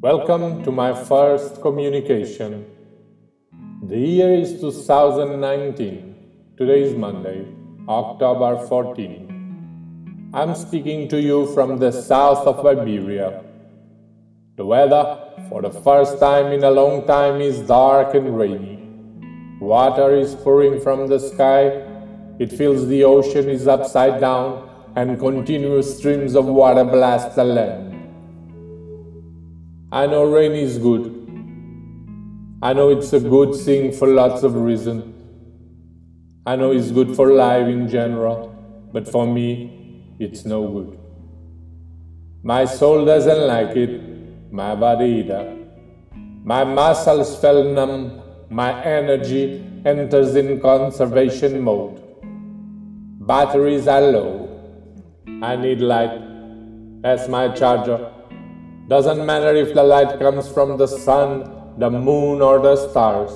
Welcome to my first communication. The year is 2019. Today is Monday, October 14. I'm speaking to you from the south of Iberia. The weather, for the first time in a long time, is dark and rainy. Water is pouring from the sky. It feels the ocean is upside down and continuous streams of water blast the land. I know rain is good. I know it's a good thing for lots of reasons. I know it's good for life in general, but for me, it's no good. My soul doesn't like it, my body either. My muscles fell numb, my energy enters in conservation mode. Batteries are low. I need light. That's my charger. Doesn't matter if the light comes from the sun, the moon, or the stars.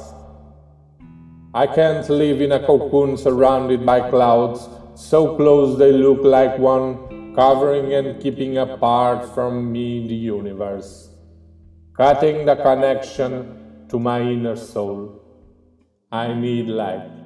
I can't live in a cocoon surrounded by clouds, so close they look like one, covering and keeping apart from me the universe, cutting the connection to my inner soul. I need light.